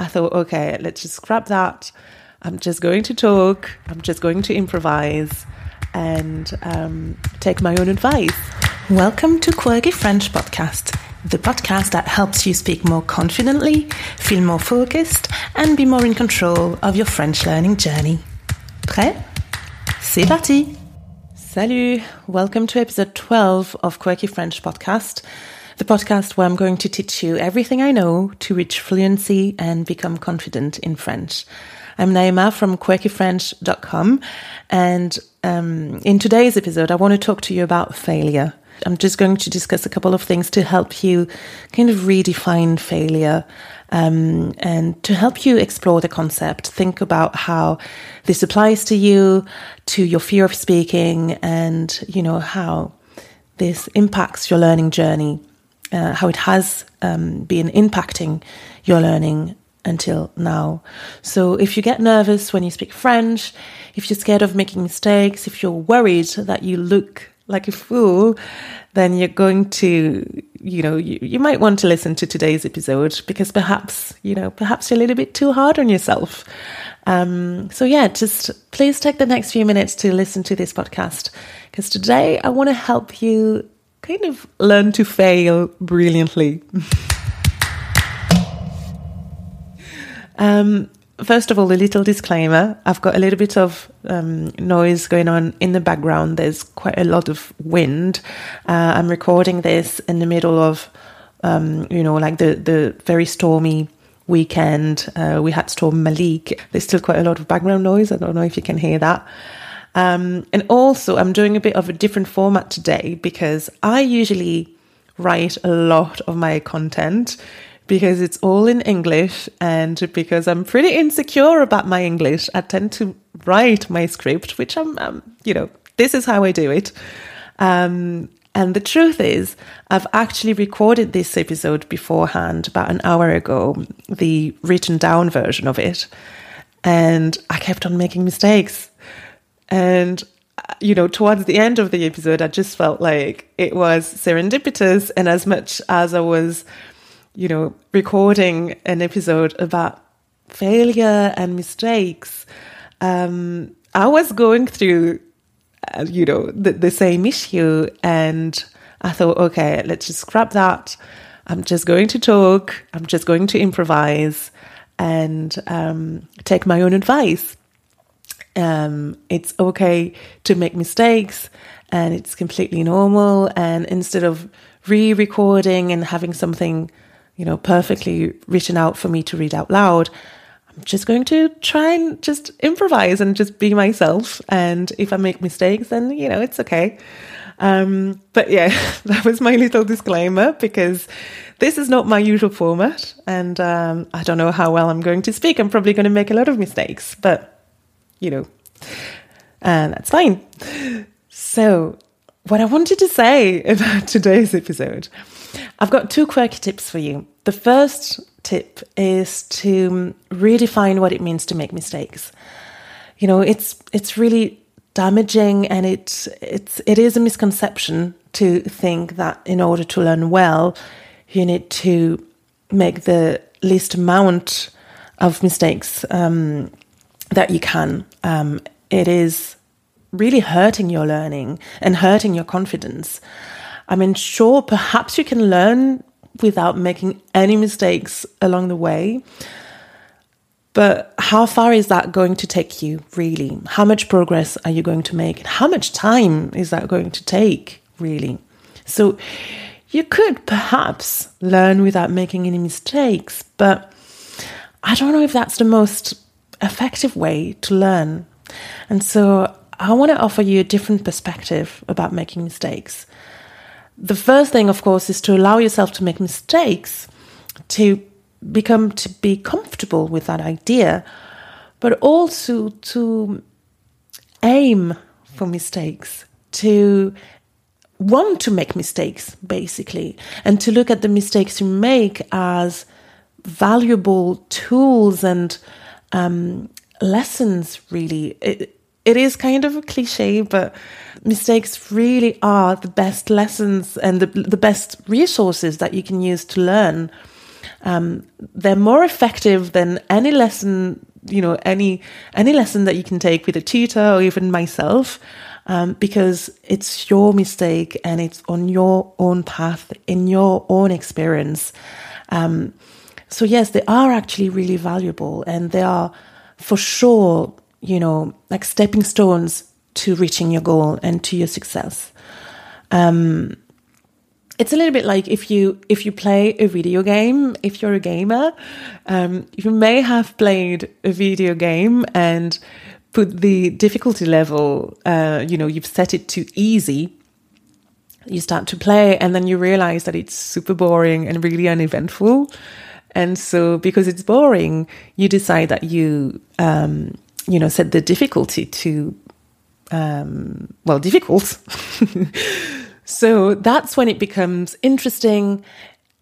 I thought, okay, let's just scrap that. I'm just going to talk, I'm just going to improvise and um, take my own advice. Welcome to Quirky French Podcast, the podcast that helps you speak more confidently, feel more focused, and be more in control of your French learning journey. Prêt? C'est parti! Salut! Welcome to episode 12 of Quirky French Podcast the podcast where I'm going to teach you everything I know to reach fluency and become confident in French. I'm Naima from quirkyfrench.com, and um, in today's episode, I want to talk to you about failure. I'm just going to discuss a couple of things to help you kind of redefine failure um, and to help you explore the concept. Think about how this applies to you, to your fear of speaking, and you know how this impacts your learning journey uh, how it has um, been impacting your learning until now. So, if you get nervous when you speak French, if you're scared of making mistakes, if you're worried that you look like a fool, then you're going to, you know, you, you might want to listen to today's episode because perhaps, you know, perhaps you're a little bit too hard on yourself. Um, so, yeah, just please take the next few minutes to listen to this podcast because today I want to help you kind of learn to fail brilliantly. um, first of all, a little disclaimer I've got a little bit of um, noise going on in the background. There's quite a lot of wind. Uh, I'm recording this in the middle of, um, you know, like the, the very stormy weekend. Uh, we had Storm Malik. There's still quite a lot of background noise. I don't know if you can hear that. Um, and also, I'm doing a bit of a different format today because I usually write a lot of my content because it's all in English and because I'm pretty insecure about my English. I tend to write my script, which I'm, um, you know, this is how I do it. Um, and the truth is, I've actually recorded this episode beforehand about an hour ago, the written down version of it. And I kept on making mistakes. And, you know, towards the end of the episode, I just felt like it was serendipitous. And as much as I was, you know, recording an episode about failure and mistakes, um, I was going through, uh, you know, the, the same issue. And I thought, okay, let's just scrap that. I'm just going to talk, I'm just going to improvise and um, take my own advice. Um, it's okay to make mistakes and it's completely normal. And instead of re recording and having something, you know, perfectly written out for me to read out loud, I'm just going to try and just improvise and just be myself. And if I make mistakes, then, you know, it's okay. Um, but yeah, that was my little disclaimer because this is not my usual format. And um, I don't know how well I'm going to speak. I'm probably going to make a lot of mistakes, but you know, and that's fine. So, what I wanted to say about today's episode, I've got two quirky tips for you. The first tip is to redefine what it means to make mistakes. You know, it's it's really damaging and it it's it is a misconception to think that in order to learn well, you need to make the least amount of mistakes um, that you can. Um, it is really hurting your learning and hurting your confidence. I mean, sure, perhaps you can learn without making any mistakes along the way. But how far is that going to take you, really? How much progress are you going to make? How much time is that going to take, really? So, you could perhaps learn without making any mistakes, but I don't know if that's the most effective way to learn. And so I want to offer you a different perspective about making mistakes. The first thing, of course, is to allow yourself to make mistakes, to become to be comfortable with that idea, but also to aim for mistakes, to want to make mistakes, basically, and to look at the mistakes you make as valuable tools and um, lessons, really. It, it is kind of a cliche, but mistakes really are the best lessons and the, the best resources that you can use to learn. Um, they're more effective than any lesson, you know, any any lesson that you can take with a tutor or even myself, um, because it's your mistake and it's on your own path in your own experience. Um, so yes, they are actually really valuable, and they are for sure, you know, like stepping stones to reaching your goal and to your success. Um, it's a little bit like if you if you play a video game if you're a gamer um, you may have played a video game and put the difficulty level uh, you know you've set it to easy you start to play and then you realize that it's super boring and really uneventful and so because it's boring you decide that you um, you know set the difficulty to um, well difficult So that's when it becomes interesting,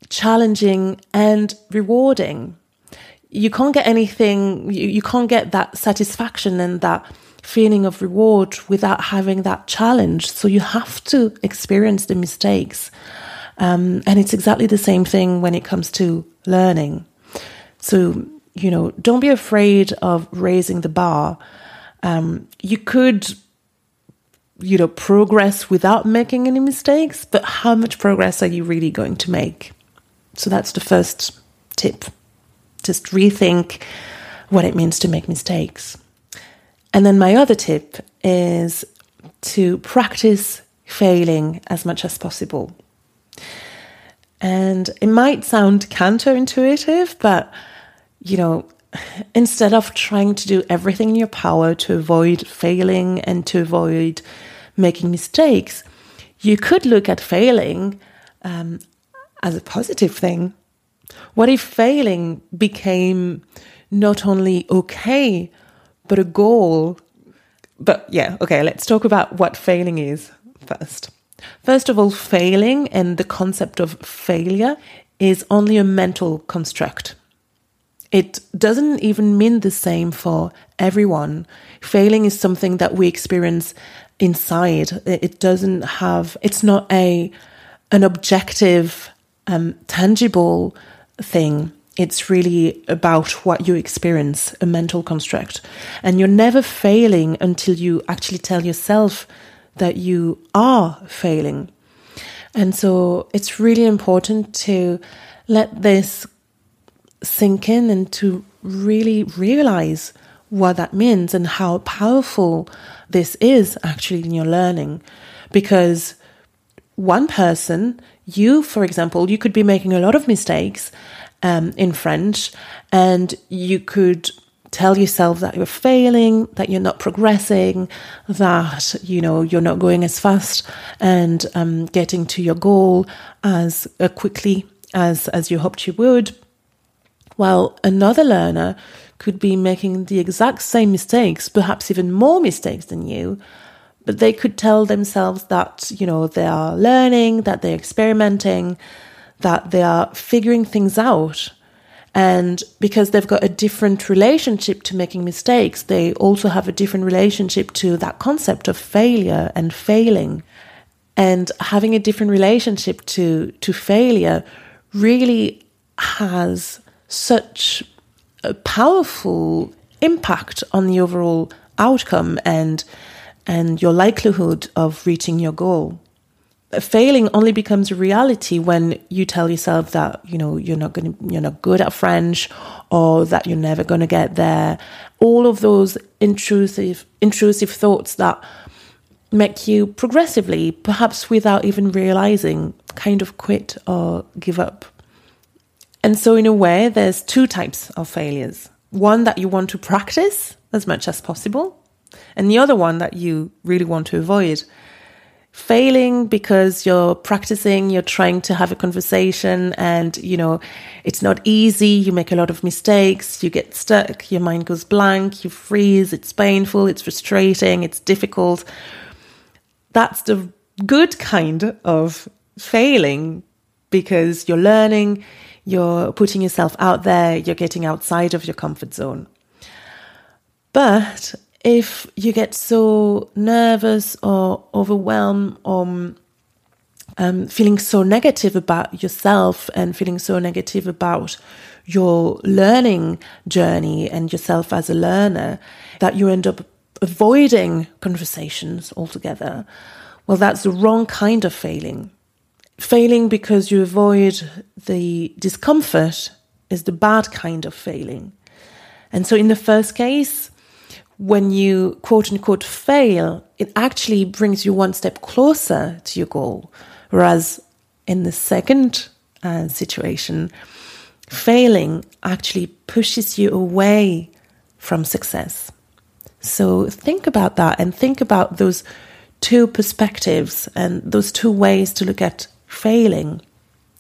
challenging, and rewarding. You can't get anything, you, you can't get that satisfaction and that feeling of reward without having that challenge. So you have to experience the mistakes. Um, and it's exactly the same thing when it comes to learning. So, you know, don't be afraid of raising the bar. Um, you could you know, progress without making any mistakes, but how much progress are you really going to make? So that's the first tip. Just rethink what it means to make mistakes. And then my other tip is to practice failing as much as possible. And it might sound counterintuitive, but you know, instead of trying to do everything in your power to avoid failing and to avoid making mistakes, you could look at failing um, as a positive thing. What if failing became not only okay, but a goal? But yeah, okay, let's talk about what failing is first. First of all, failing and the concept of failure is only a mental construct. It doesn't even mean the same for everyone. Failing is something that we experience inside. It doesn't have, it's not a, an objective, um, tangible thing. It's really about what you experience, a mental construct. And you're never failing until you actually tell yourself that you are failing. And so it's really important to let this sink in and to really realize what that means and how powerful this is actually in your learning. Because one person, you, for example, you could be making a lot of mistakes um, in French and you could tell yourself that you're failing, that you're not progressing, that you know you're not going as fast and um, getting to your goal as uh, quickly as as you hoped you would. While another learner could be making the exact same mistakes, perhaps even more mistakes than you, but they could tell themselves that, you know, they are learning, that they're experimenting, that they are figuring things out. And because they've got a different relationship to making mistakes, they also have a different relationship to that concept of failure and failing. And having a different relationship to, to failure really has such a powerful impact on the overall outcome and and your likelihood of reaching your goal. Failing only becomes a reality when you tell yourself that you know you're not going you're not good at French or that you're never going to get there. All of those intrusive intrusive thoughts that make you progressively, perhaps without even realizing, kind of quit or give up. And so, in a way, there's two types of failures one that you want to practice as much as possible, and the other one that you really want to avoid. Failing because you're practicing, you're trying to have a conversation, and you know, it's not easy. You make a lot of mistakes, you get stuck, your mind goes blank, you freeze, it's painful, it's frustrating, it's difficult. That's the good kind of failing because you're learning, you're putting yourself out there, you're getting outside of your comfort zone. But if you get so nervous or overwhelmed or um, feeling so negative about yourself and feeling so negative about your learning journey and yourself as a learner that you end up avoiding conversations altogether. Well, that's the wrong kind of failing. Failing because you avoid the discomfort is the bad kind of failing. And so, in the first case, when you quote unquote fail, it actually brings you one step closer to your goal. Whereas in the second uh, situation, failing actually pushes you away from success. So think about that and think about those two perspectives and those two ways to look at failing.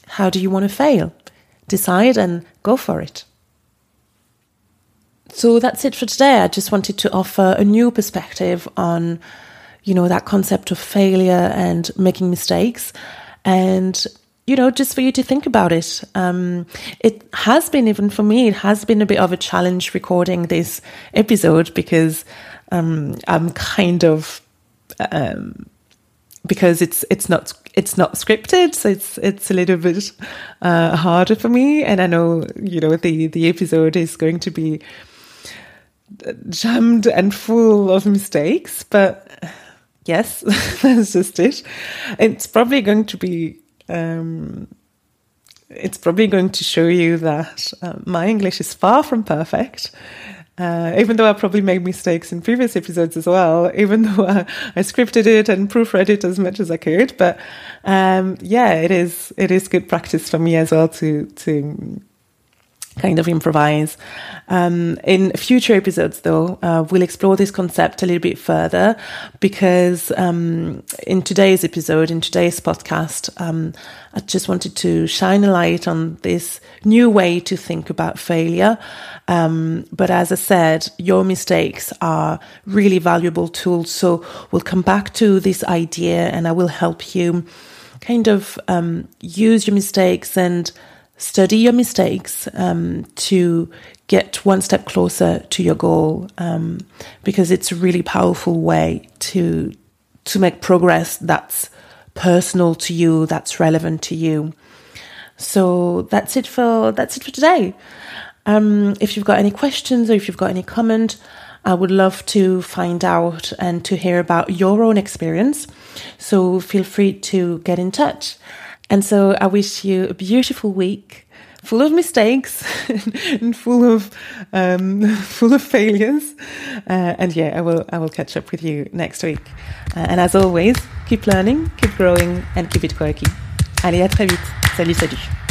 How do you want to fail? Decide and go for it. So that's it for today. I just wanted to offer a new perspective on, you know, that concept of failure and making mistakes. And you know, just for you to think about it. Um, it has been, even for me, it has been a bit of a challenge recording this episode because um, I'm kind of um, because it's it's not it's not scripted, so it's it's a little bit uh, harder for me. And I know you know the the episode is going to be jammed and full of mistakes, but yes, that's just it. It's probably going to be um, it's probably going to show you that uh, my English is far from perfect. Uh, even though I probably made mistakes in previous episodes as well, even though I, I scripted it and proofread it as much as I could, but um, yeah, it is it is good practice for me as well to to kind of improvise. Um, in future episodes, though, uh, we'll explore this concept a little bit further because um, in today's episode, in today's podcast, um, I just wanted to shine a light on this new way to think about failure. Um, but as I said, your mistakes are really valuable tools. So we'll come back to this idea and I will help you kind of um, use your mistakes and study your mistakes um, to get one step closer to your goal um, because it's a really powerful way to to make progress that's personal to you that's relevant to you so that's it for that's it for today um, if you've got any questions or if you've got any comment I would love to find out and to hear about your own experience. So feel free to get in touch. And so I wish you a beautiful week full of mistakes and full of um, full of failures. Uh, and yeah, I will I will catch up with you next week. Uh, and as always, keep learning, keep growing, and keep it quirky. Allez, à très vite. Salut, salut.